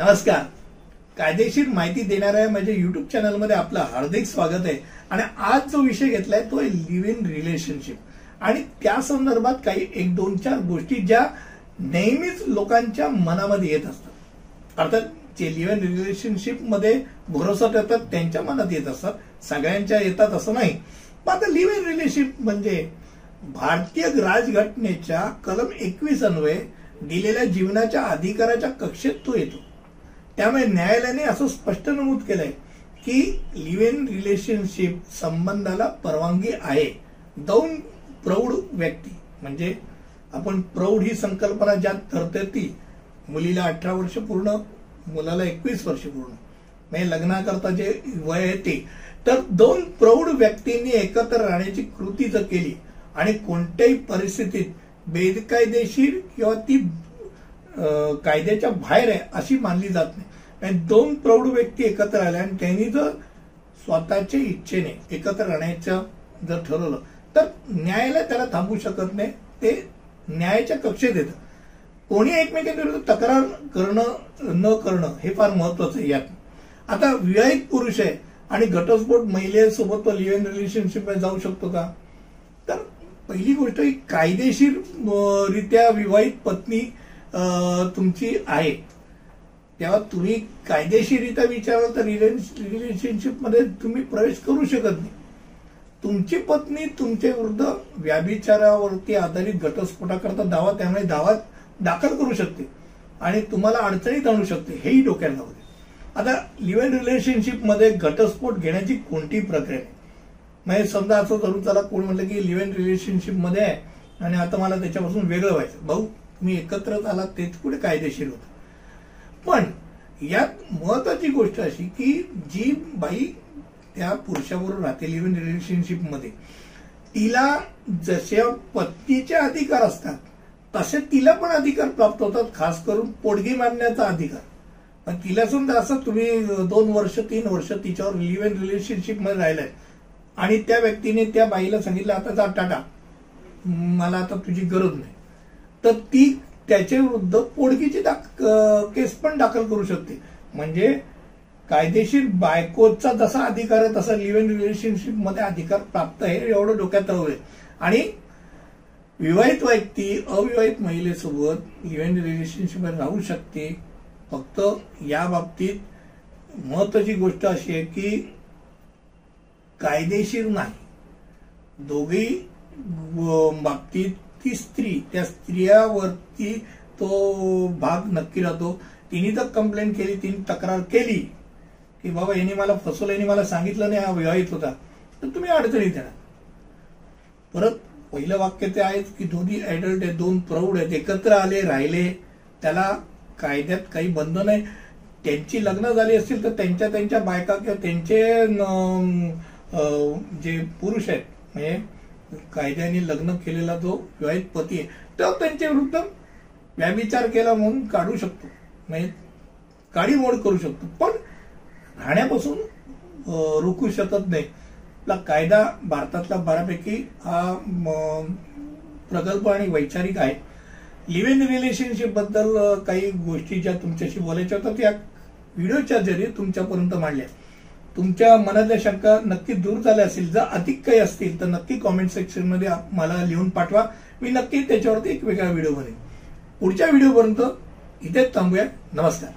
नमस्कार. कायदेशीर माहिती देणाऱ्या माझ्या युट्यूब चॅनलमध्ये आपलं हार्दिक स्वागत आहे. आणि आज जो विषय घेतलाय तो आहे लिव्ह इन रिलेशनशिप आणि त्या संदर्भात काही एक दोन चार गोष्टी ज्या नेहमीच लोकांच्या मनामध्ये येत असतात. अर्थात जे लिव्ह इन रिलेशनशिपमध्ये भरोसा करतात त्यांच्या मनात येत असतात सगळ्यांच्या येतात असं नाही. पण आता लिव्ह इन रिलेशनशिप म्हणजे भारतीय राजघटनेच्या कलम एकवीस अन्वये दिलेल्या जीवनाच्या अधिकाराच्या कक्षेत तो येतो. त्यामुळे न्यायालयाने असं स्पष्ट नमूद केलंय की लिव्ह इन रिलेशनशिप संबंधाला परवानगी आहे. दोन प्रौढ व्यक्ती म्हणजे आपण प्रौढ ही संकल्पना ज्यात ठरते ती मुलीला अठरा वर्ष पूर्ण मुलाला एकवीस वर्ष पूर्ण. म्हणजे लग्नाकरता जे वय आहे ते. तर दोन प्रौढ व्यक्तींनी एकत्र राहण्याची कृती जर केली आणि कोणत्याही परिस्थितीत बेकायदेशीर किंवा ती कायद्याच्या बाहेर आहे अशी मानली जात नाही. आणि दोन प्रौढ व्यक्ती एकत्र आल्या आणि त्यांनी जर स्वतःच्या इच्छेने एकत्र राहण्याचं जर ठरवलं तर न्यायालय त्याला थांबवू शकत नाही. ते न्यायाच्या कक्षेत येतं. कोणी एकमेकांविरुद्ध तक्रार करणं न करणं हे फार महत्वाचं आहे यात. आता विवाहित पुरुष आहे आणि घटस्फोट महिलेसोबत तो लिव्ह इन रिलेशनशिप जाऊ शकतो का? तर पहिली गोष्ट ही कायदेशीर रित्या विवाहित पत्नी तुमची आहे. तेव्हा तुम्ही कायदेशीररित्या विचाराल तर रिलेन्स रिलेशनशिपमध्ये तुम्ही प्रवेश करू शकत नाही. तुमची पत्नी तुमच्या विरुद्ध व्याभिचारावरती आधारित घटस्फोटाकरता दावा त्यामुळे दावा दाखल करू शकते आणि तुम्हाला अडचणीत आणू शकते हेही डोक्याला होते आता लिव्ह इन रिलेशनशिपमध्ये घटस्फोट घेण्याची कोणतीही प्रक्रिया नाही म्हणजे समजा असं धरून चला कोण म्हटलं की लिव्ह इन रिलेशनशिपमध्ये आहे आणि आता मला त्याच्यापासून वेगळं व्हायचं. भाऊ तुम्ही एकत्रच आलात तेच पुढे कायदेशीर होतं? पण यात महत्वाची गोष्ट अशी की जी बाई त्या पुरुषाबरोबर राहते लिव्ह इन रिलेशनशिपमध्ये तिला जशा पत्नीचे अधिकार असतात तसे तिला पण अधिकार प्राप्त होतात खास करून पोडगी मारण्याचा अधिकार. पण तिला समजा असं तुम्ही दोन वर्ष तीन वर्ष तिच्यावर लिव्ह इन रिलेशनशिपमध्ये राहिलाय आणि त्या व्यक्तीने त्या बाईला सांगितलं आता जा टाटा मला आता तुझी गरज नाही. तर ती त्याच्या विरुद्ध पोडगीची दाख- केस पण दाखल करू शकते म्हणजे कायदेशीर बायकोचा जसा अधिकार आहे तसा लिव्ह इन रिलेशनशिपमध्ये अधिकार प्राप्त आहे एवढं डोक्यात हवं आणि विवाहित व्यक्ती अविवाहित महिलेसोबत लिव्ह इन रिलेशनशिप राहू शकते. फक्त या बाबतीत महत्वाची गोष्ट अशी आहे की कायदेशीर नाही. दोघी बाबतीत ती स्त्री त्या स्त्रियावरती तो भाग नक्की राहतो. तिने जर कंप्लेंट केली तिने तक्रार केली की बाबा यांनी मला फसवलं यांनी मला सांगितलं नाही हा विवाहित होता. तर तुम्ही अडचणीत येणार परत पहिलं वाक्य ते आहेच की दोन्ही ऍडल्ट आहेत दोन प्रौढ आहेत एकत्र आले राहिले. त्याला कायद्यात काही बंधन नाही. त्यांची लग्न झाली असतील तर त्यांच्या त्यांच्या बायका किंवा त्यांचे जे पुरुष आहेत म्हणजे कायद्याने लग्न केलेला जो विवाहित पती आहे तो त्यांच्या विरुद्ध व्याभिचार केला म्हणून काढू शकतो. म्हणजे काडीमोड करू शकतो. पण राहण्यापासून रोखू शकत नाही. आपला कायदा भारतातला बऱ्यापैकी हा म, प्रगल्भ आणि वैचारिक आहे. लिव्ह इन रिलेशनशिपबद्दल काही गोष्टी ज्या तुमच्याशी बोलायच्या होत्या त्या व्हिडिओच्या जरिये तुमच्यापर्यंत मांडल्या. तुमच्या मनातल्या शंका नक्की दूर झाल्या असतील जर अधिक काही असतील तर नक्की कॉमेंट सेक्शनमध्ये मला लिहून पाठवा. मी नक्की त्याच्यावरती एक वेगळा व्हिडिओ बनेन पुढच्या व्हिडिओपर्यंत इथेच थांबूया. नमस्कार.